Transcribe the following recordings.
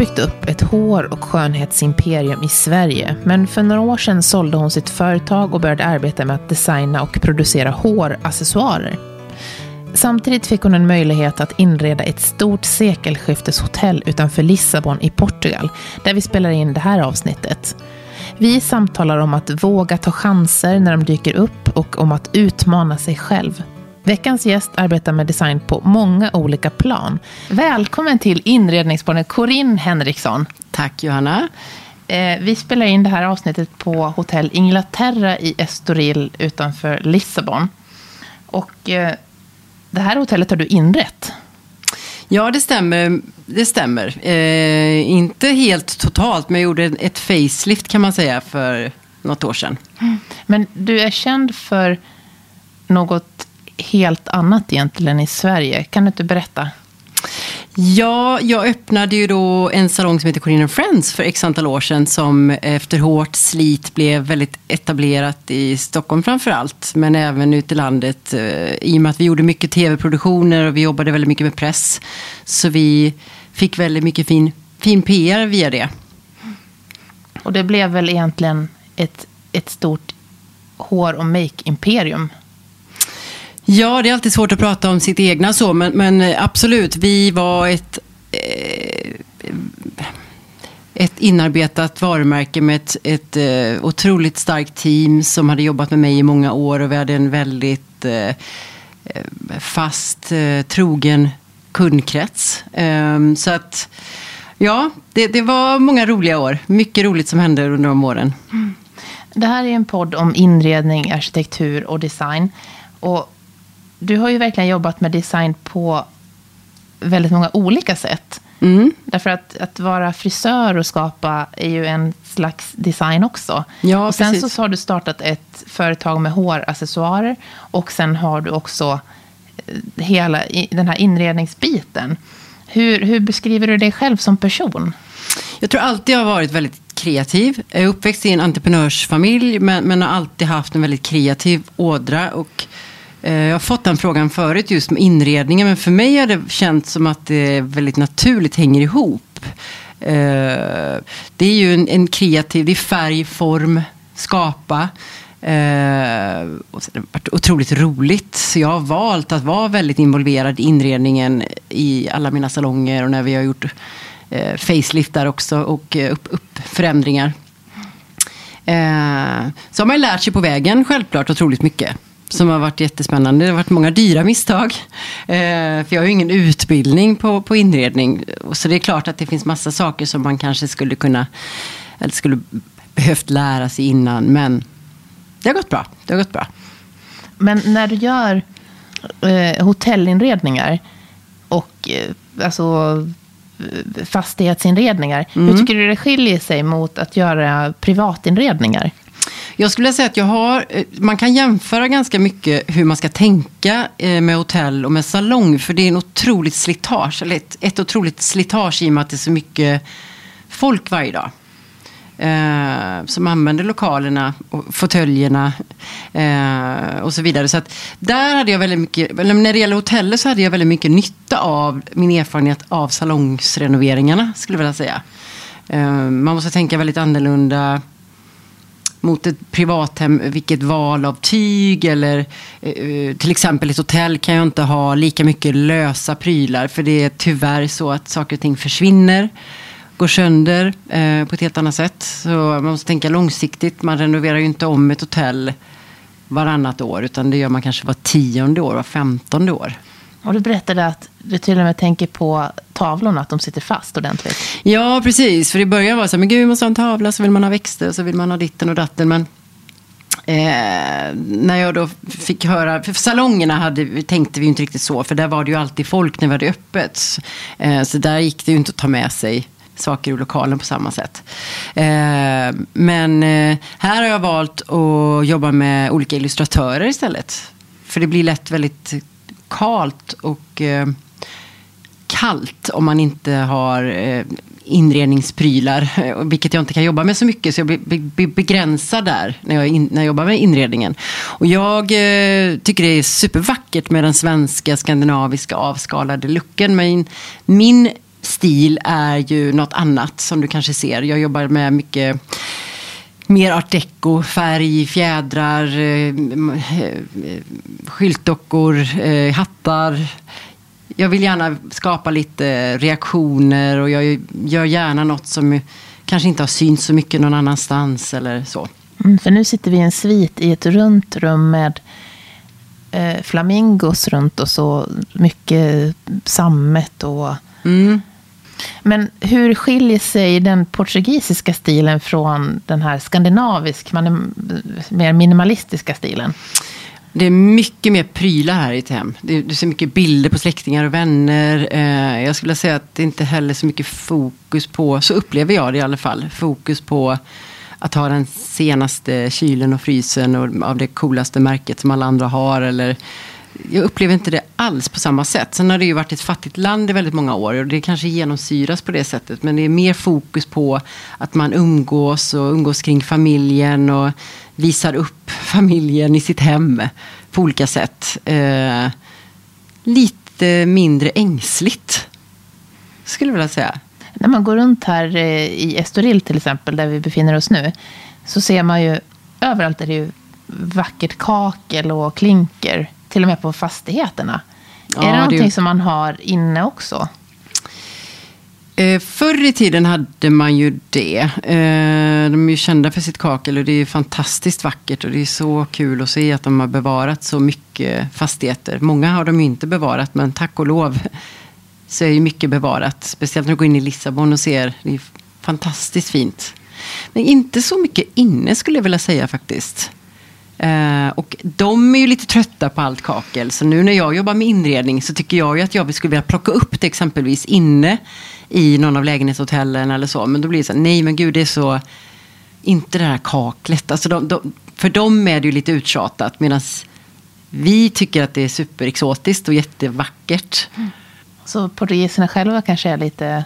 Byggt upp ett hår och skönhetsimperium i Sverige, men för några år sedan sålde hon sitt företag och började arbeta med att designa och producera håraccessoarer. Samtidigt fick hon en möjlighet att inreda ett stort sekelskifteshotell utanför Lissabon i Portugal, där vi spelar in det här avsnittet. Vi samtalar om att våga ta chanser när de dyker upp och om att utmana sig själv. Veckans gäst arbetar med design på många olika plan. Välkommen till inredningsbarnet Corinne Henriksson. Tack Johanna. Eh, vi spelar in det här avsnittet på hotell Inglaterra i Estoril utanför Lissabon. Och eh, det här hotellet har du inrett. Ja, det stämmer. Det stämmer. Eh, inte helt totalt, men jag gjorde ett facelift kan man säga för något år sedan. Men du är känd för något helt annat egentligen i Sverige. Kan du inte berätta? Ja, jag öppnade ju då en salong som heter Corinne Friends för x antal år sedan som efter hårt slit blev väldigt etablerat i Stockholm framför allt, men även ute i landet. eh, I och med att vi gjorde mycket tv-produktioner och vi jobbade väldigt mycket med press. Så vi fick väldigt mycket fin, fin PR via det. Och det blev väl egentligen ett, ett stort hår och make-imperium. Ja, det är alltid svårt att prata om sitt egna så, men, men eh, absolut, vi var ett, eh, ett inarbetat varumärke med ett, ett eh, otroligt starkt team som hade jobbat med mig i många år och vi hade en väldigt eh, eh fast, eh, trogen kundkrets. Ehm, så att, ja, det, det var många roliga år. Mycket roligt som hände under de åren. Mm. Det här är en podd om inredning, arkitektur och design. Och du har ju verkligen jobbat med design på väldigt många olika sätt. Mm. Därför att, att vara frisör och skapa är ju en slags design också. Ja, och sen precis. så har du startat ett företag med håraccessoarer. Och sen har du också eh, hela den här inredningsbiten. Hur, hur beskriver du dig själv som person? Jag tror alltid jag har varit väldigt kreativ. Jag är uppväxt i en entreprenörsfamilj men, men har alltid haft en väldigt kreativ ådra. Och, Eh, jag har fått den frågan förut just med inredningen men för mig har det känts som att det väldigt naturligt hänger ihop. Eh, det är ju en, en kreativ, det är färg, form, skapa. Eh, och det har varit otroligt roligt. Så jag har valt att vara väldigt involverad i inredningen i alla mina salonger och när vi har gjort eh, faceliftar också och eh, upp, upp förändringar. Eh, så har man ju lärt sig på vägen självklart otroligt mycket. Som har varit jättespännande. Det har varit många dyra misstag. Eh, för jag har ju ingen utbildning på, på inredning. Så det är klart att det finns massa saker som man kanske skulle kunna, eller skulle behövt lära sig innan. Men det har gått bra. Det har gått bra. Men när du gör eh, hotellinredningar och eh, alltså, fastighetsinredningar, hur tycker du det skiljer sig mot att göra privatinredningar? Jag skulle vilja säga att jag har, eh, man kan jämföra ganska mycket hur man ska tänka eh, med hotell och med salong. För det är en otroligt slitage, eller ett, ett otroligt slitage i och med att det är så mycket folk varje dag. Eh, som använder lokalerna och fåtöljerna eh, och så vidare. Så att där hade jag väldigt mycket, eller när det gäller hoteller så hade jag väldigt mycket nytta av min erfarenhet av salongsrenoveringarna skulle jag vilja säga. Eh, man måste tänka väldigt annorlunda mot ett privathem, vilket val av tyg eller eh, till exempel ett hotell kan jag inte ha lika mycket lösa prylar för det är tyvärr så att saker och ting försvinner, går sönder eh, på ett helt annat sätt. Så man måste tänka långsiktigt. Man renoverar ju inte om ett hotell varannat år utan det gör man kanske var tionde år, var femtonde år. Och du berättade att du till och med tänker på tavlorna, att de sitter fast ordentligt. Ja, precis. För i början var det så här, men gud, vi måste ha en tavla, så vill man ha växter, så vill man ha ditten och datten. Men eh, när jag då fick höra, för salongerna hade, tänkte vi inte riktigt så, för där var det ju alltid folk när vi hade öppet. Eh, så där gick det ju inte att ta med sig saker ur lokalen på samma sätt. Eh, men eh, här har jag valt att jobba med olika illustratörer istället. För det blir lätt väldigt kalt och eh, kallt om man inte har eh, inredningsprylar. Eh, vilket jag inte kan jobba med så mycket, så jag blir begränsad där när jag, in, när jag jobbar med inredningen. Och jag eh, tycker det är supervackert med den svenska skandinaviska avskalade looken. Men min stil är ju något annat som du kanske ser. Jag jobbar med mycket mer art deco, färg, fjädrar, eh, skyltdockor, eh, hattar. Jag vill gärna skapa lite reaktioner och jag gör gärna något som kanske inte har synts så mycket någon annanstans eller så. Mm, för nu sitter vi i en svit i ett runt rum med eh, flamingos runt och så mycket sammet och mm. Men hur skiljer sig den portugisiska stilen från den här skandinavisk, mer minimalistiska stilen? Det är mycket mer prylar här i ett hem. Du ser mycket bilder på släktingar och vänner. Eh, jag skulle säga att det inte heller är så mycket fokus på, så upplever jag det i alla fall, fokus på att ha den senaste kylen och frysen och av det coolaste märket som alla andra har. Eller jag upplever inte det alls på samma sätt. Sen har det ju varit ett fattigt land i väldigt många år och det kanske genomsyras på det sättet. Men det är mer fokus på att man umgås och umgås kring familjen och visar upp familjen i sitt hem på olika sätt. Eh, lite mindre ängsligt, skulle jag vilja säga. När man går runt här eh, i Estoril till exempel, där vi befinner oss nu, så ser man ju överallt är det ju vackert kakel och klinker till och med på fastigheterna. Ja, är det någonting det... som man har inne också? Eh, förr i tiden hade man ju det. Eh, de är ju kända för sitt kakel och det är fantastiskt vackert. Och det är så kul att se att de har bevarat så mycket fastigheter. Många har de inte bevarat, men tack och lov så är ju mycket bevarat. Speciellt när du går in i Lissabon och ser. Det är fantastiskt fint. Men inte så mycket inne skulle jag vilja säga faktiskt. Eh, och de är ju lite trötta på allt kakel. Så nu när jag jobbar med inredning så tycker jag ju att jag skulle vilja plocka upp det exempelvis inne i någon av lägenhetshotellen eller så. Men då blir det så här, nej men gud det är så, inte det här kaklet. Alltså de, de, för dem är det ju lite uttjatat. Medan vi tycker att det är superexotiskt och jättevackert. Mm. Så portugiserna själva kanske är lite...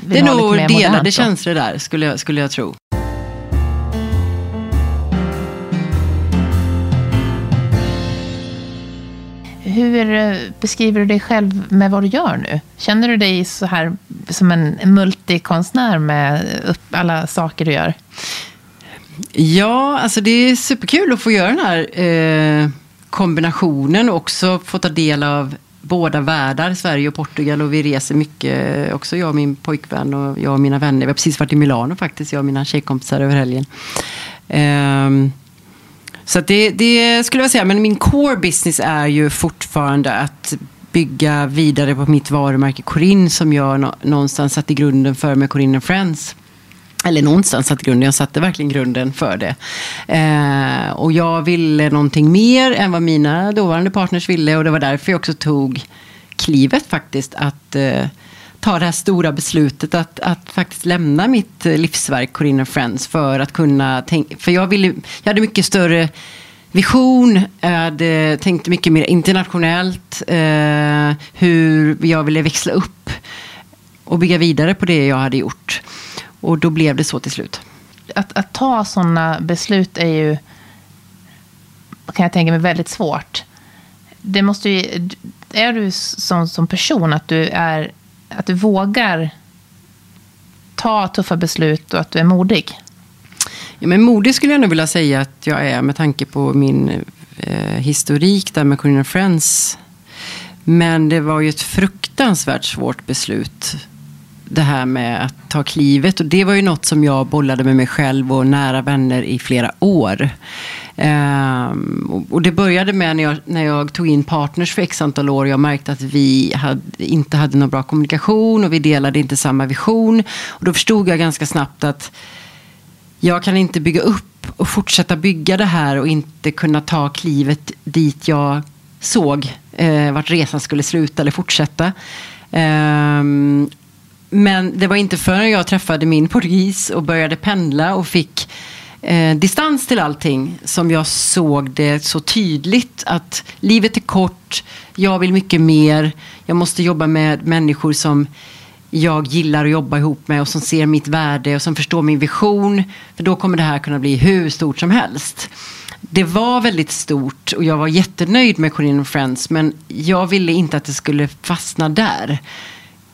Det är nog delade känslor där, skulle jag, skulle jag tro. Hur eh, beskriver du dig själv med vad du gör nu? Känner du dig så här som en multikonstnär med alla saker du gör? Ja, alltså det är superkul att få göra den här eh, kombinationen och också få ta del av båda världar, Sverige och Portugal. Och vi reser mycket, eh, också jag och min pojkvän och jag och mina vänner. Vi har precis varit i Milano faktiskt, jag och mina tjejkompisar över helgen. Eh, så det, det skulle jag säga, men min core business är ju fortfarande att bygga vidare på mitt varumärke Corinne som jag någonstans satte grunden för med Corinne Friends. Eller någonstans satte grunden, jag satte verkligen grunden för det. Eh, och jag ville någonting mer än vad mina dåvarande partners ville och det var därför jag också tog klivet faktiskt att eh, ta det här stora beslutet att, att faktiskt lämna mitt eh, livsverk Corinna Friends för att kunna tänka, för jag ville, jag hade mycket större vision, jag hade tänkt mycket mer internationellt, eh, hur jag ville växla upp och bygga vidare på det jag hade gjort. Och då blev det så till slut. Att, att ta sådana beslut är ju, kan jag tänka mig, väldigt svårt. Det måste ju, är du som, som person att du är att du vågar ta tuffa beslut och att du är modig? Ja, men modig skulle jag nog vilja säga att jag är med tanke på min eh, historik där med Corinna Friends. Men det var ju ett fruktansvärt svårt beslut. Det här med att ta klivet. Och det var ju något som jag bollade med mig själv och nära vänner i flera år. Um, och det började med när jag, när jag tog in partners för x antal år. Jag märkte att vi hade, inte hade någon bra kommunikation och vi delade inte samma vision. Och då förstod jag ganska snabbt att jag kan inte bygga upp och fortsätta bygga det här och inte kunna ta klivet dit jag såg eh, vart resan skulle sluta eller fortsätta. Um, men det var inte förrän jag träffade min portugis och började pendla och fick eh, distans till allting som jag såg det så tydligt att livet är kort, jag vill mycket mer, jag måste jobba med människor som jag gillar att jobba ihop med och som ser mitt värde och som förstår min vision. För då kommer det här kunna bli hur stort som helst. Det var väldigt stort och jag var jättenöjd med Corinne Friends men jag ville inte att det skulle fastna där.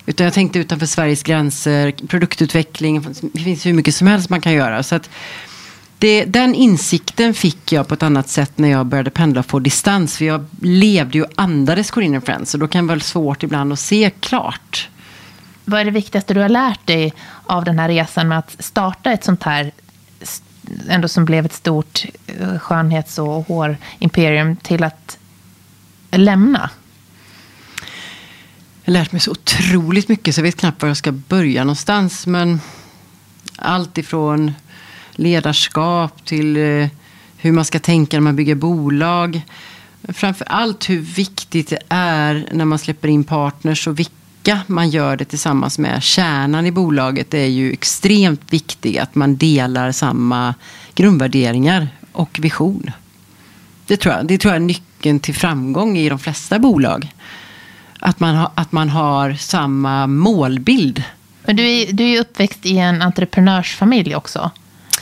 Utan jag tänkte utanför Sveriges gränser, produktutveckling, det finns hur mycket som helst man kan göra. Så att det, den insikten fick jag på ett annat sätt när jag började pendla och få distans. För jag levde ju och andades Corinne Friends och då kan det vara svårt ibland att se klart. Vad är det viktigaste du har lärt dig av den här resan med att starta ett sånt här ändå som blev ett stort eh, skönhets och hårimperium till att lämna? Jag har lärt mig så otroligt mycket så jag vet knappt var jag ska börja någonstans. Men allt ifrån ledarskap till eh, hur man ska tänka när man bygger bolag. Framför allt hur viktigt det är när man släpper in partners och vilka man gör det tillsammans med. Kärnan i bolaget är ju extremt viktig. Att man delar samma grundvärderingar och vision. Det tror jag, det tror jag är nyckeln till framgång i de flesta bolag. Att man, ha, att man har samma målbild. Men du är, du är uppväxt i en entreprenörsfamilj också.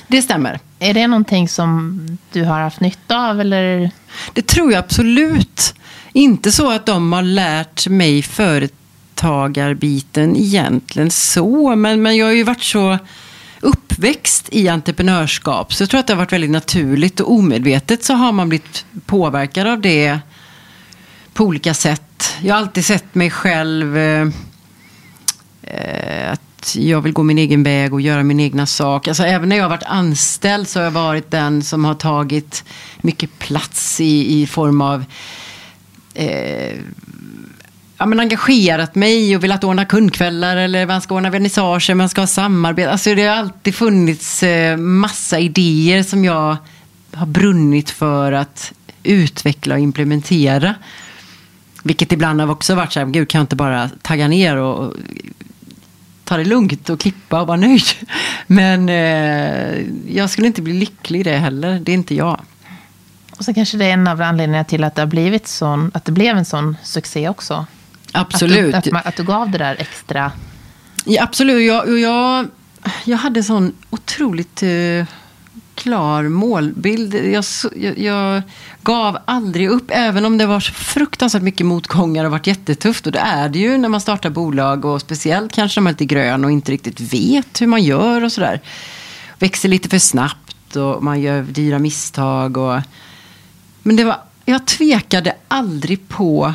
Det stämmer. Är det någonting som du har haft nytta av? Eller? Det tror jag absolut. Inte så att de har lärt mig företagarbiten egentligen så. Men, men jag har ju varit så uppväxt i entreprenörskap. Så jag tror att det har varit väldigt naturligt och omedvetet så har man blivit påverkad av det på olika sätt. Jag har alltid sett mig själv eh, eh, att jag vill gå min egen väg och göra min egna sak. Alltså, även när jag har varit anställd så har jag varit den som har tagit mycket plats i, i form av eh, ja, men engagerat mig och velat ordna kundkvällar eller man ska ordna vernissager, man ska ha samarbete. Alltså, det har alltid funnits eh, massa idéer som jag har brunnit för att utveckla och implementera. Vilket ibland har också varit så här, gud kan jag inte bara tagga ner och ta det lugnt och klippa och vara nöjd. Men eh, jag skulle inte bli lycklig i det heller. Det är inte jag. Och så kanske det är en av anledningarna till att det, har blivit sån, att det blev en sån succé också. Absolut. Att du, att, att du gav det där extra. Ja, absolut. Jag, jag, jag hade sån otroligt eh, klar målbild. Jag, jag, jag, gav aldrig upp, även om det var så fruktansvärt mycket motgångar och varit jättetufft. Och det är det ju när man startar bolag och speciellt kanske när man är lite grön och inte riktigt vet hur man gör och sådär. Växer lite för snabbt och man gör dyra misstag. Och... Men det var, jag tvekade aldrig på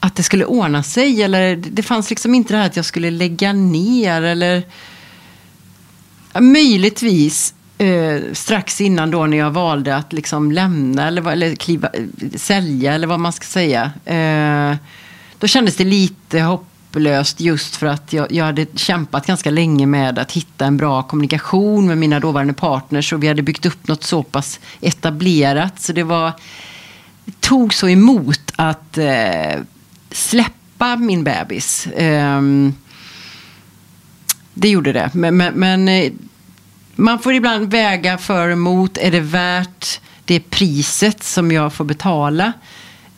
att det skulle ordna sig. Eller det fanns liksom inte det här att jag skulle lägga ner eller möjligtvis eh, strax innan då när jag valde att liksom lämna eller, eller kliva, sälja eller vad man ska säga. Eh, då kändes det lite hopplöst just för att jag, jag hade kämpat ganska länge med att hitta en bra kommunikation med mina dåvarande partners och vi hade byggt upp något så pass etablerat. Så det var det tog så emot att eh, släppa min bebis. Eh, det gjorde det. Men, men, men eh, man får ibland väga för och emot. Är det värt det priset som jag får betala?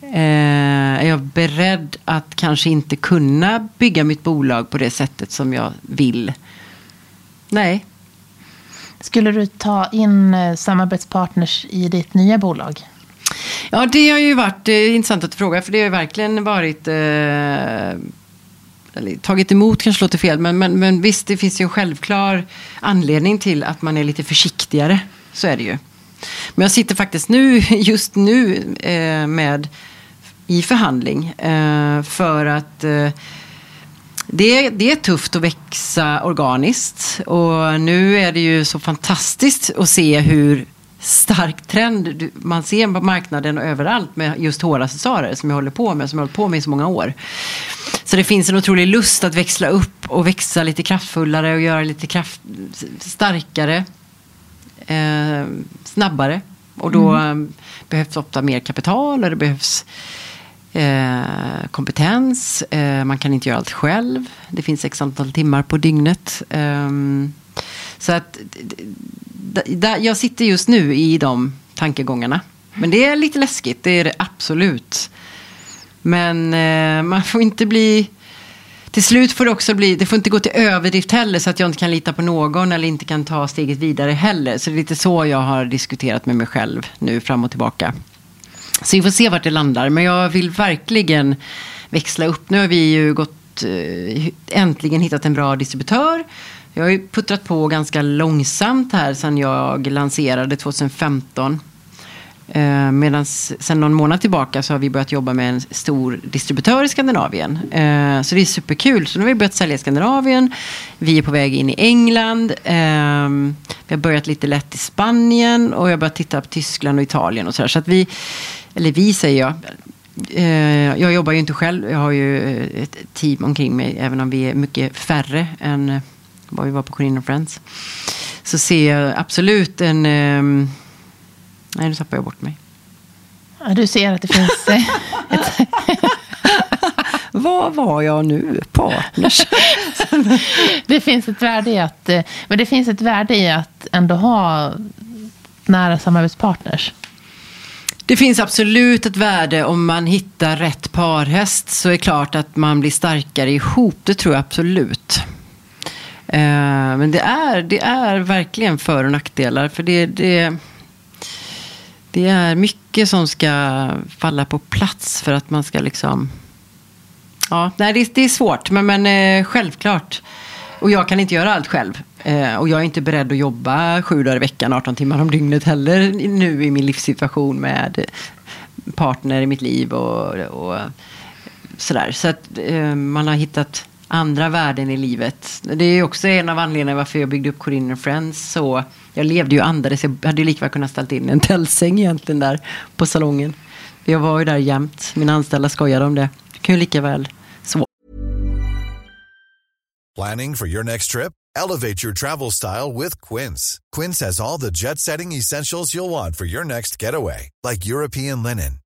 Eh, är jag beredd att kanske inte kunna bygga mitt bolag på det sättet som jag vill? Nej. Skulle du ta in eh, samarbetspartners i ditt nya bolag? Ja, det har ju varit är intressant att fråga. För det har ju verkligen varit eh, eller, tagit emot kanske låter fel, men, men, men visst, det finns ju en självklar anledning till att man är lite försiktigare. Så är det ju. Men jag sitter faktiskt nu, just nu eh, med i förhandling eh, för att eh, det, det är tufft att växa organiskt och nu är det ju så fantastiskt att se hur stark trend man ser på marknaden och överallt med just håraccessoarer som jag håller på med, som jag har hållit på med i så många år. Så det finns en otrolig lust att växla upp och växa lite kraftfullare och göra lite kraft, starkare, eh, snabbare. Och då mm. behövs ofta mer kapital och det behövs eh, kompetens. Eh, man kan inte göra allt själv. Det finns x antal timmar på dygnet. Så att jag sitter just nu i de tankegångarna. Men det är lite läskigt, det är det absolut. Men eh, man får inte bli... Till slut får det också bli, det får inte gå till överdrift heller så att jag inte kan lita på någon eller inte kan ta steget vidare heller. Så det är lite så jag har diskuterat med mig själv nu fram och tillbaka. Så vi får se vart det landar. Men jag vill verkligen växla upp. Nu har vi ju gått, eh, äntligen hittat en bra distributör. Jag har ju puttrat på ganska långsamt här sedan jag lanserade 2015. Eh, Medan sedan någon månad tillbaka så har vi börjat jobba med en stor distributör i Skandinavien. Eh, så det är superkul. Så nu har vi börjat sälja i Skandinavien. Vi är på väg in i England. Eh, vi har börjat lite lätt i Spanien och jag har börjat titta på Tyskland och Italien och sådär. Så att vi, eller vi säger jag, eh, jag jobbar ju inte själv. Jag har ju ett team omkring mig, även om vi är mycket färre än vad vi var på Corinne Friends. Så ser jag absolut en Nej, nu tappade jag bort mig. Ja, du ser att det finns eh, ett... Vad var jag nu? Partners? det finns ett värde i att, eh, men det finns ett värde i att ändå ha nära samarbetspartners. Det finns absolut ett värde om man hittar rätt parhäst så är det klart att man blir starkare ihop. Det tror jag absolut. Eh, men det är, det är verkligen för och nackdelar. För det, det, det är mycket som ska falla på plats för att man ska liksom... Ja, nej, det, det är svårt, men, men eh, självklart. Och jag kan inte göra allt själv. Eh, och jag är inte beredd att jobba sju dagar i veckan, 18 timmar om dygnet heller nu i min livssituation med partner i mitt liv och, och sådär. Så att eh, man har hittat andra värden i livet. Det är också en av anledningarna varför jag byggde upp Corinne Friends så jag levde ju andades. Jag hade lika väl kunnat ställa in en tältsäng egentligen där på salongen. Jag var ju där jämt. Mina anställda skojade om det. Jag kan ju lika väl så. Planning for your next trip? Elevate your travel style with Quince. Quince has all the jet setting essentials you'll want for your next getaway. Like European linen,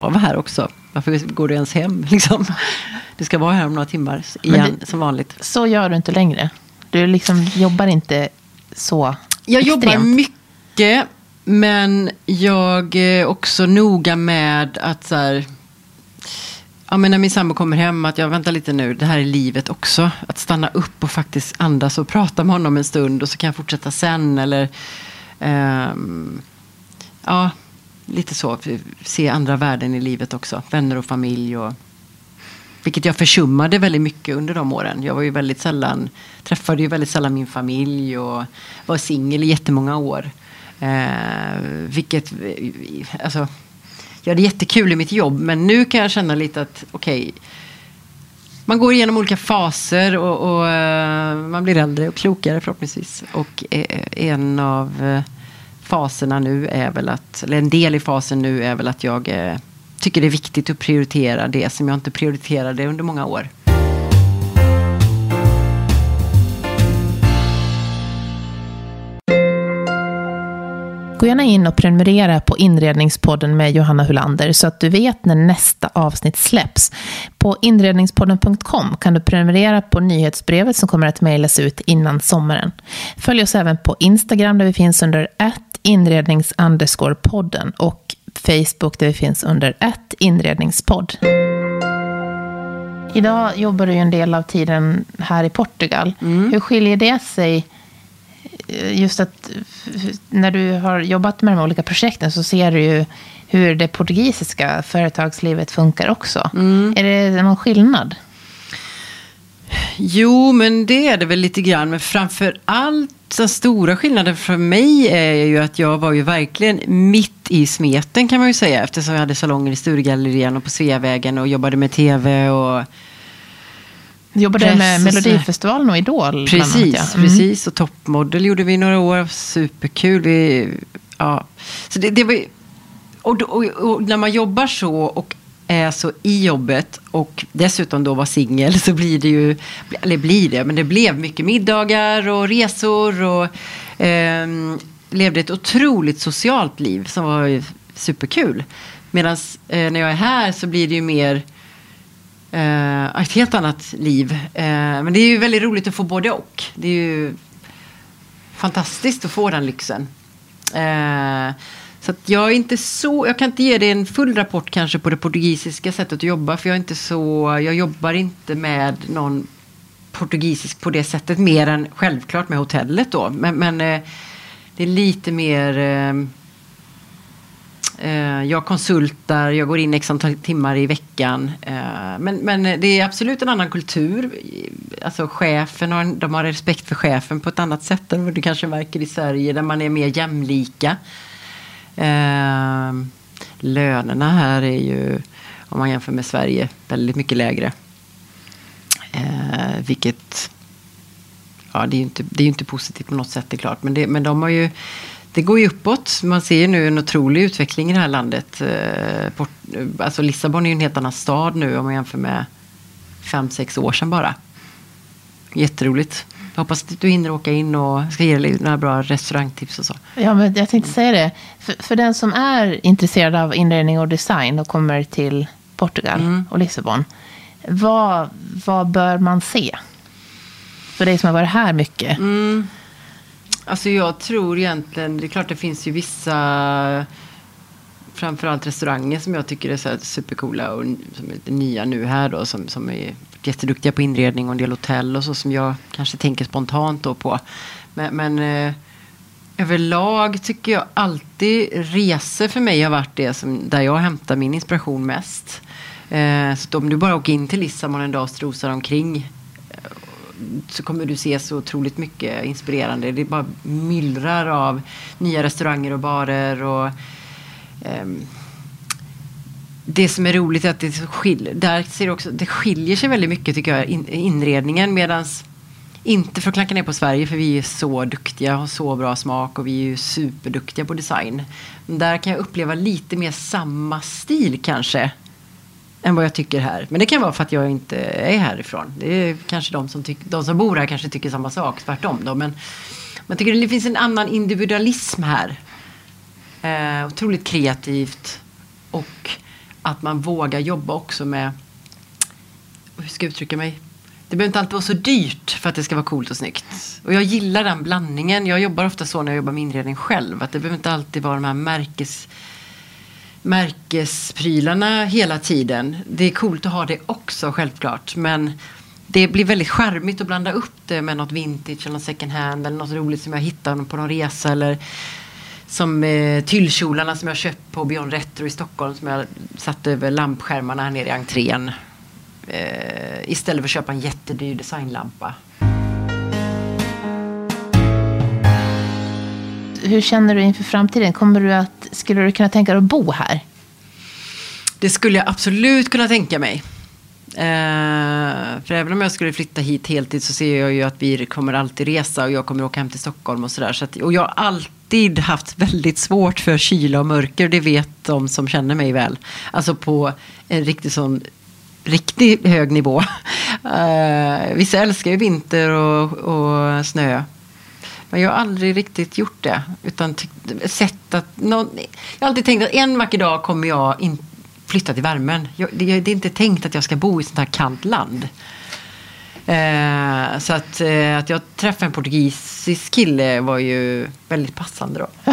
Jag var här också. Varför går du ens hem? Liksom? Du ska vara här om några timmar igen, det, som vanligt. Så gör du inte längre. Du liksom jobbar inte så Jag extremt. jobbar mycket, men jag är också noga med att så här, ja, men när min sambo kommer hem, att jag väntar lite nu, det här är livet också. Att stanna upp och faktiskt andas och prata med honom en stund och så kan jag fortsätta sen. Eller, um, ja, lite så. Se andra värden i livet också. Vänner och familj och vilket jag försummade väldigt mycket under de åren. Jag var ju väldigt sällan, träffade ju väldigt sällan min familj och var singel i jättemånga år. Eh, vilket, alltså, jag hade jättekul i mitt jobb men nu kan jag känna lite att okej, okay, man går igenom olika faser och, och eh, man blir äldre och klokare förhoppningsvis. Och eh, en av eh, faserna nu är väl att, eller en del i fasen nu är väl att jag eh, tycker det är viktigt att prioritera det som jag inte prioriterade under många år. Gå gärna in och prenumerera på Inredningspodden med Johanna Hulander så att du vet när nästa avsnitt släpps. På inredningspodden.com kan du prenumerera på nyhetsbrevet som kommer att mejlas ut innan sommaren. Följ oss även på Instagram där vi finns under inrednings podden och Facebook där vi finns under inredningspodd. Idag jobbar du en del av tiden här i Portugal. Mm. Hur skiljer det sig Eh, just att när du har jobbat med de olika projekten så ser du ju hur det portugisiska företagslivet funkar också. Mm. Är det någon skillnad? Jo, men det är det väl lite grann. Men framför allt den stora skillnaden för mig är ju att jag var ju verkligen mitt i smeten kan man ju säga. Eftersom jag hade salonger i Sturegallerian och på Sveavägen och jobbade med tv och jobbade Press, med Melodifestivalen och Idol. Precis, annat, ja. mm. precis. Och Toppmodell gjorde vi några år. Superkul. Vi, ja. så det, det var, och, och, och, när man jobbar så och är så i jobbet och dessutom då var singel så blir det ju, eller blir det, men det blev mycket middagar och resor och eh, levde ett otroligt socialt liv som var superkul. Medan eh, när jag är här så blir det ju mer eh, ett helt annat liv. Eh, men det är ju väldigt roligt att få både och. Det är ju fantastiskt att få den lyxen. Eh, så jag är inte så, jag kan inte ge dig en full rapport kanske på det portugisiska sättet att jobba. För jag är inte så, jag jobbar inte med någon portugisisk på det sättet. Mer än självklart med hotellet då. Men, men eh, det är lite mer eh, eh, jag konsultar, jag går in x antal timmar i veckan. Eh, men, men det är absolut en annan kultur. Alltså chefen har, de har respekt för chefen på ett annat sätt än vad du kanske märker i Sverige där man är mer jämlika. Eh, lönerna här är ju, om man jämför med Sverige, väldigt mycket lägre. Ehm, vilket, ja det är ju inte, det är inte positivt på något sätt, det är klart. Men, det, men de har ju det går ju uppåt. Man ser ju nu en otrolig utveckling i det här landet. Eh, alltså Lissabon är ju en helt annan stad nu om man jämför med fem, sex år sedan bara. Jätteroligt. Jag hoppas att du hinner åka in och ska ge dig några bra restaurangtips och så. Ja, men jag tänkte säga det. För, för den som är intresserad av inredning och design och kommer till Portugal mm. och Lissabon. Vad, vad bör man se? För dig som har varit här mycket. Mm. Alltså jag tror egentligen, det är klart det finns ju vissa framförallt restauranger som jag tycker är så supercoola och som är nya nu här då som, som är jätteduktiga på inredning och en del hotell och så som jag kanske tänker spontant då på. Men, men eh, överlag tycker jag alltid resor för mig har varit det som, där jag hämtar min inspiration mest. Eh, så om du bara åker in till Lissabon en dag och strosar omkring eh, så kommer du se så otroligt mycket inspirerande. Det bara myllrar av nya restauranger och barer. och eh, det som är roligt är att det, skil där ser också, det skiljer sig väldigt mycket tycker jag, in, inredningen. Medans inte för att klanka ner på Sverige för vi är så duktiga, har så bra smak och vi är ju superduktiga på design. Men där kan jag uppleva lite mer samma stil kanske än vad jag tycker här. Men det kan vara för att jag inte är härifrån. Det är kanske de som, tyck, de som bor här kanske tycker samma sak, tvärtom då. Men man tycker det finns en annan individualism här. Eh, otroligt kreativt. Och att man vågar jobba också med, hur ska jag uttrycka mig? Det behöver inte alltid vara så dyrt för att det ska vara coolt och snyggt. Och jag gillar den blandningen. Jag jobbar ofta så när jag jobbar med inredning själv. Att det behöver inte alltid vara de här märkes märkesprylarna hela tiden. Det är coolt att ha det också självklart. Men det blir väldigt charmigt att blanda upp det med något vintage eller något second hand eller något roligt som jag hittar på någon resa. Eller som eh, tyllkjolarna som jag köpt på Beyond Retro i Stockholm som jag satte över lampskärmarna här nere i entrén. Eh, istället för att köpa en jättedyr designlampa. hur känner du inför framtiden? Kommer du att, skulle du kunna tänka dig att bo här? Det skulle jag absolut kunna tänka mig. Eh, för även om jag skulle flytta hit heltid så ser jag ju att vi kommer alltid resa och jag kommer åka hem till Stockholm och sådär. Så och jag har alltid alltid haft väldigt svårt för kyla och mörker. Det vet de som känner mig väl. Alltså på en riktigt sån riktigt hög nivå. Uh, vissa älskar ju vinter och, och snö. Men jag har aldrig riktigt gjort det. Utan sett att någon, jag har alltid tänkt att en vacker dag kommer jag in, flytta till värmen. Jag, det, det, är inte tänkt att jag ska bo i sånt här kallt land. Eh, så att, eh, att jag träffade en portugisisk kille var ju väldigt passande då.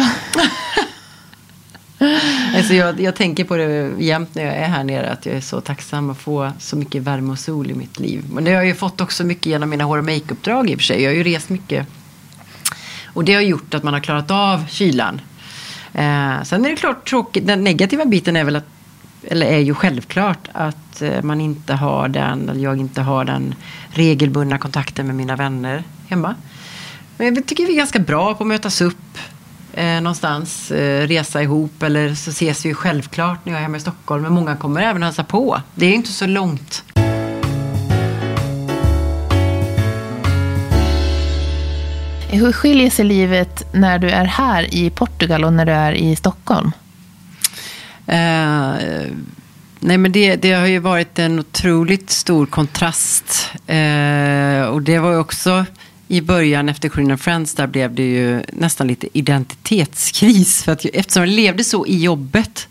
alltså jag, jag tänker på det jämt när jag är här nere. Att jag är så tacksam att få så mycket värme och sol i mitt liv. Men det har jag ju fått också mycket genom mina hår och makeuppdrag i och för sig. Jag har ju rest mycket. Och det har gjort att man har klarat av kylan. Eh, sen är det klart tråkigt. Den negativa biten är väl att eller är ju självklart att eh, man inte har den, eller jag inte har den regelbundna kontakten med mina vänner hemma. Men jag tycker vi är ganska bra på att mötas upp eh, någonstans, eh, resa ihop eller så ses vi ju självklart när jag är hemma i Stockholm. Men många kommer även hälsa på. Det är inte så långt. Hur skiljer sig livet när du är här i Portugal och när du är i Stockholm? Eh, nej men det, det, har ju varit en otroligt stor kontrast. Eh, och det var ju också i början efter Corinne Friends, där blev det ju nästan lite identitetskris. För att eftersom jag levde så i jobbet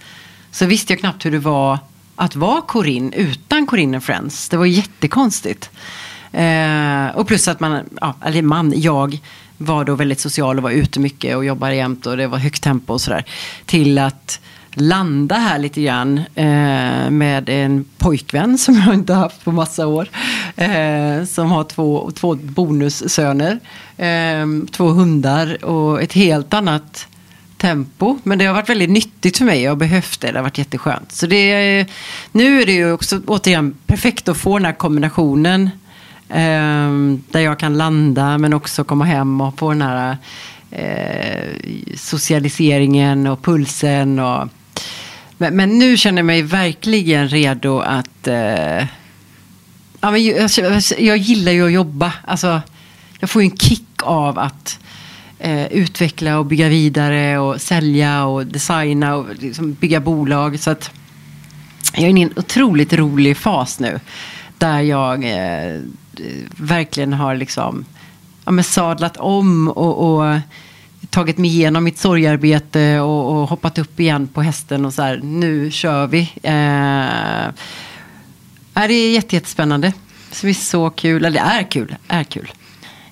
så visste jag knappt hur det var att vara Corinne utan Corinne and Friends. Det var jättekonstigt. Eh, och plus att man, ja, eller man, jag var då väldigt social och var ute mycket och jobbade jämt och det var högt tempo och sådär. Till att landa här lite grann eh, med en pojkvän som jag inte haft på massa år. Eh, som har två, två bonussöner, eh, två hundar och ett helt annat tempo. Men det har varit väldigt nyttigt för mig. Jag har behövt det. Det har varit jätteskönt. Så det, nu är det ju också återigen perfekt att få den här kombinationen. Eh, där jag kan landa men också komma hem och få den här eh, socialiseringen och pulsen. Och, men, men, nu känner jag mig verkligen redo att... Eh, ja, men jag, alltså, jag, gillar ju att jobba. Alltså, jag får ju en kick av att eh, utveckla och bygga vidare och sälja och designa och liksom bygga bolag. Så att jag är inne i en otroligt rolig fas nu. Där jag eh, verkligen har liksom, ja, men sadlat om och, och tagit mig igenom mitt sorgarbete och, och, hoppat upp igen på hästen och så här, nu kör vi. Eh, det är jättespännande. Så det är så kul, eller det är kul, är kul.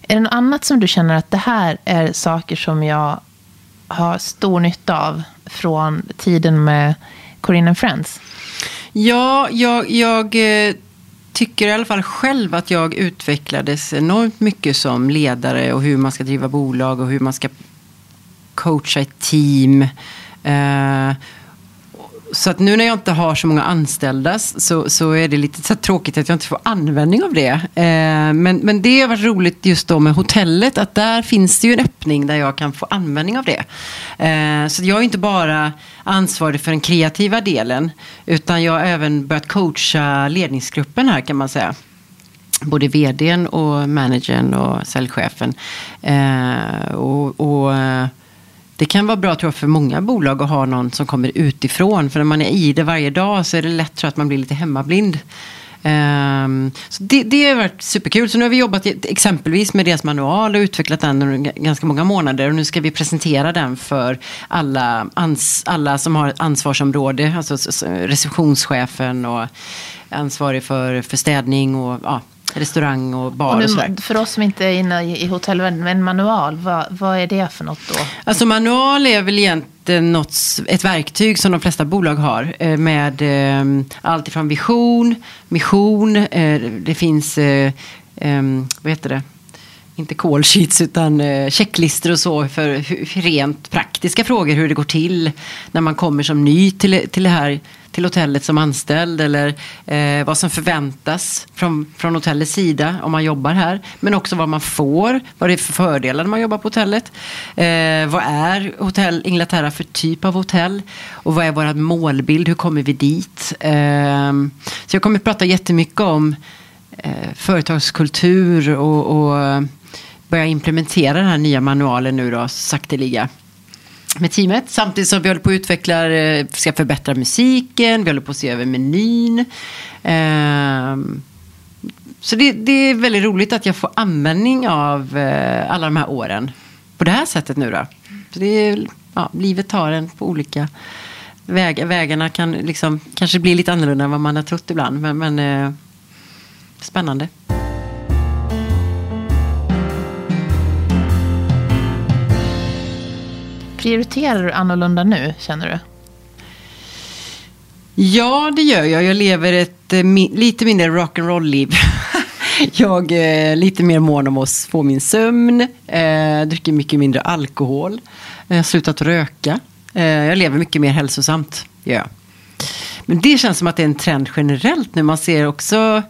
Är det något annat som du känner att det här är saker som jag har stor nytta av från tiden med Corinne and Friends? Ja, jag, jag eh, tycker i alla fall själv att jag utvecklades enormt mycket som ledare och hur man ska driva bolag och hur man ska coacha ett team. Eh, så att nu när jag inte har så många anställda så, så är det lite så tråkigt att jag inte får användning av det. Eh, men, men det har varit roligt just då med hotellet att där finns det ju en öppning där jag kan få användning av det. Eh, så jag är inte bara ansvarig för den kreativa delen utan jag har även börjat coacha ledningsgruppen här kan man säga både vdn och managern och säljchefen. Eh, och, och eh, det kan vara bra tror jag, för många bolag att ha någon som kommer utifrån. För när man är i det varje dag så är det lätt tror jag, att man blir lite hemmablind. Um, så det, det har varit superkul. Så nu har vi jobbat exempelvis med deras manual och utvecklat den under ganska många månader. Och nu ska vi presentera den för alla, ans, alla som har ansvarsområde. Alltså receptionschefen och ansvarig för, för städning och ja, restaurang och bar och, nu, och sådär. För oss som inte är inne i hotellvärlden, en manual, vad, vad är det för något då? Alltså manual är väl egentligen något, ett verktyg som de flesta bolag har. Eh, med eh, allt ifrån vision, mission, eh, det finns, eh, vad heter det? inte call sheets utan eh, checklistor och så för rent praktiska frågor hur det går till när man kommer som ny till, till det här till hotellet som anställd eller eh, vad som förväntas från, från hotellets sida om man jobbar här. Men också vad man får, vad det är för fördelar när man jobbar på hotellet. Eh, vad är Hotell Inglaterra för typ av hotell? Och vad är vår målbild? Hur kommer vi dit? Eh, så jag kommer att prata jättemycket om eh, företagskultur och, och börja implementera den här nya manualen nu då, sakteliga med teamet. Samtidigt som vi håller på att utveckla, eh, ska förbättra musiken, vi håller på att se över menyn. Ehm, så det, det är väldigt roligt att jag får användning av eh, alla de här åren på det här sättet nu då. Så det är, ja, livet tar en på olika vägar. Vägarna kan liksom, kanske bli lite annorlunda än vad man har trott ibland. Men, men eh, spännande. Prioriterar du annorlunda nu, känner du? Ja, det gör jag. Jag lever ett eh, lite mindre rock'n'roll-liv. jag är lite mer mån om att få min sömn, eh, dricker mycket mindre alkohol, jag har slutat röka. Eh, jag lever mycket mer hälsosamt, gör jag. Men det känns som att det är en trend generellt nu. Man ser också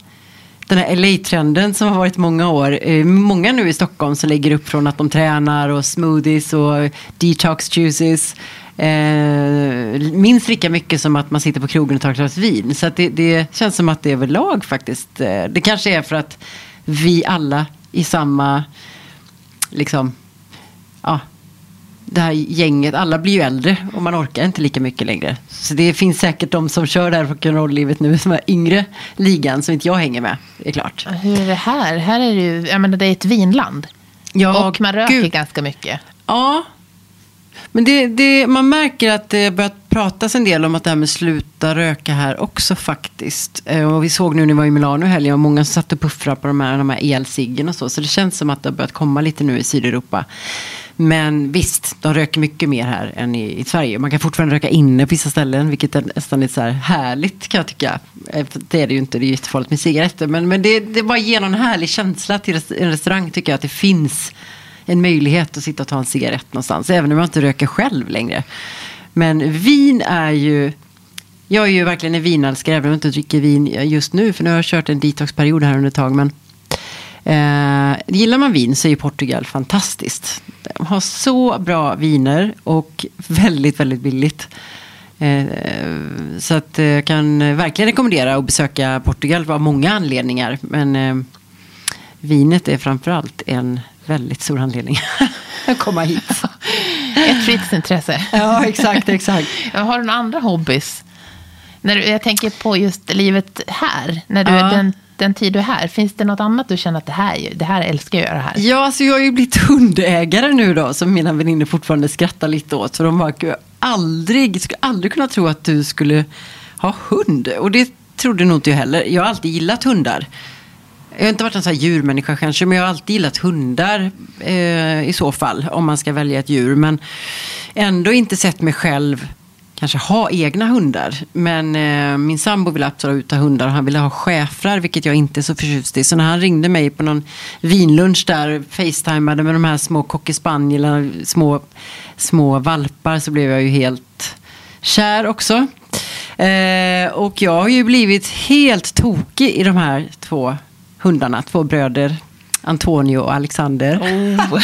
den här LA-trenden som har varit många år. Eh, många nu i Stockholm som lägger upp från att de tränar och smoothies och detox juices. Eh, minst lika mycket som att man sitter på krogen och tar ett glas vin. Så det, det, känns som att det är överlag faktiskt. Eh, det kanske är för att vi alla i samma, liksom, ja, det här gänget, alla blir ju äldre och man orkar inte lika mycket längre. Så det finns säkert de som kör det här rock'n'roll-livet nu som är yngre ligan som inte jag hänger med, det är klart. Hur är det här? Här är det ju, jag menar det är ett vinland. Ja, och man röker gud. ganska mycket. Ja, men det, det, man märker att det börjat pratas en del om att det här med sluta röka här också faktiskt. Eh, Och vi såg nu när vi var i Milano i helgen, och många som satt och puffrade på de här, de här elciggen och så. Så det känns som att det har börjat komma lite nu i Sydeuropa. Men visst, de röker mycket mer här än i, i Sverige. Man kan fortfarande röka inne på vissa ställen, vilket är nästan lite så här härligt kan jag tycka. Eh, det är det ju inte, det är jättefarligt med cigaretter. Men, men det, det bara ger någon härlig känsla till en restaurang tycker jag att det finns en möjlighet att sitta och ta en cigarett någonstans. Även om jag inte röker själv längre. Men vin är ju... Jag är ju verkligen en vinälskare, även om jag inte dricker vin just nu. För nu har jag kört en detoxperiod här under ett tag. Men eh, gillar man vin så är ju Portugal fantastiskt. De har så bra viner och väldigt, väldigt billigt. Eh, så att eh, jag kan verkligen rekommendera att besöka Portugal av många anledningar. Men eh, vinet är framförallt en väldigt stor anledning att komma hit. Ett fritidsintresse. Ja, exakt, exakt. Har du några andra hobbys? När du, jag tänker på just livet här. När du, Ja. den, den tid du är här. Finns det något annat du känner att det här, det här älskar jag att göra här? Ja, alltså jag har ju blivit hundägare nu då, som mina vänner fortfarande skrattar lite åt. För de bara, "Gud, aldrig, skulle aldrig kunna tro att du skulle ha hund. Och det trodde nog inte jag heller. Jag har alltid gillat hundar. Jag har inte varit en sån här djurmänniska kanske, men jag har alltid gillat hundar eh, i så fall, om man ska välja ett djur. Men ändå inte sett mig själv kanske ha egna hundar. Men eh, min sambo ville absolut ha hundar och han ville ha schäfrar, vilket jag inte är så förtjust i. Så när han ringde mig på någon vinlunch där, facetimade med de här små cockerspanielerna små, små valpar, så blev jag ju helt kär också. Eh, och jag har ju blivit helt tokig i de här två hundarna, två bröder, Antonio och Alexander. Oh.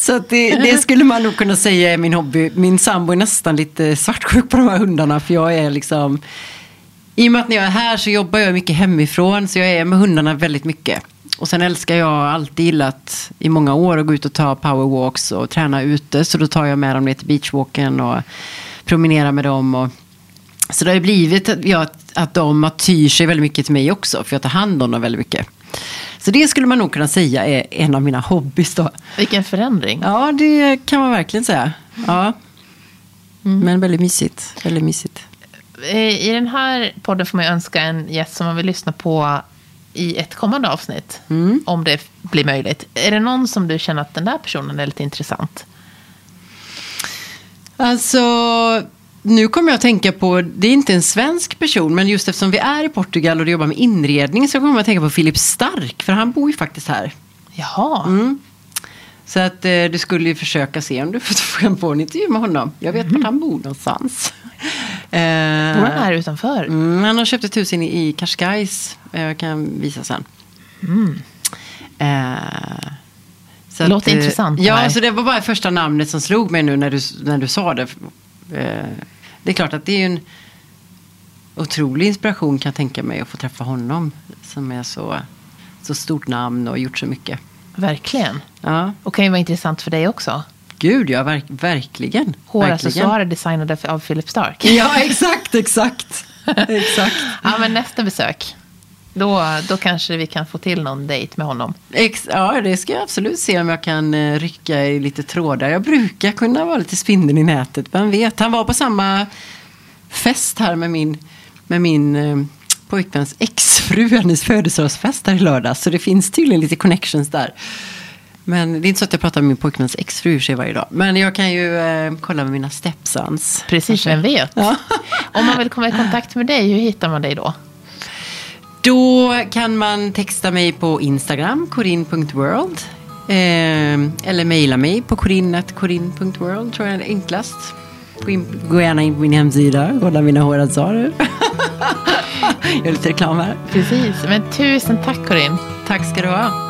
Så att det, det skulle man nog kunna säga är min hobby. Min sambo är nästan lite svartsjuk på de här hundarna. För jag är liksom... I och med att när jag är här så jobbar jag mycket hemifrån. Så jag är med hundarna väldigt mycket. Och sen älskar jag alltid gillat i många år att gå ut och ta powerwalks och träna ute. Så då tar jag med dem ner till beachwalken och promenerar med dem. Och... Så det har ju blivit att, ja, att de tyr sig väldigt mycket till mig också. För jag tar hand om dem väldigt mycket. Så det skulle man nog kunna säga är en av mina hobbys då. Vilken förändring. Ja, det kan man verkligen säga. Ja. Men väldigt mysigt. Väldigt mysigt. Eh, I den här podden får man ju önska en gäst som man vill lyssna på i ett kommande avsnitt. Om det blir möjligt. Är det någon som du känner att den där personen är lite intressant? Alltså, nu kommer jag att tänka på, det är inte en svensk person, men just eftersom vi är i Portugal och jobbar med inredning så kommer jag att tänka på Filip Stark, för han bor ju faktiskt här. Jaha. Så att eh, du skulle ju försöka se om du får få en intervju med honom. Jag vet vart han bor någonstans. Eh, Bor han här utanför? Mm, han har köpt ett hus inne i Cascais. Eh, Jag kan visa sen. Eh, så låter intressant, det Ja, här. så det var bara första namnet som slog mig nu när du, när du sa det. Eh, det är klart att det är en otrolig inspiration kan jag tänka mig att få träffa honom. Som är så, så stort namn och gjort så mycket. Verkligen. Ja, Och kan ju vara intressant för dig också. gud ja, verk, verkligen. Håraccessoarer designade av Philip Stark. Ja, exakt, exakt. exakt. ja, men nästa besök. Då, då kanske vi kan få till någon dejt med honom. Ex ja, det ska jag absolut se om jag kan eh, rycka i lite trådar. Jag brukar kunna vara lite spindeln i nätet. Vem vet? Han var på samma fest här med min, med min eh, pojkväns exfru, hennes födelsedagsfest här i lördags. Så det finns tydligen lite connections där. Men det är inte så att jag pratar med min pojkväns exfru i sig varje dag. Men jag kan ju eh, kolla med mina stepsons. Precis, vem vet. Ja. Om man vill komma i kontakt med dig, hur hittar man dig då? Då kan man texta mig på Instagram, corin.world. Eh, eller mejla mig på corin.corin.world tror jag är enklast. Gå, in, gå gärna in på min hemsida och kolla mina jag gör lite reklam här. Precis, men tusen tack Corinne. Tack ska du ha.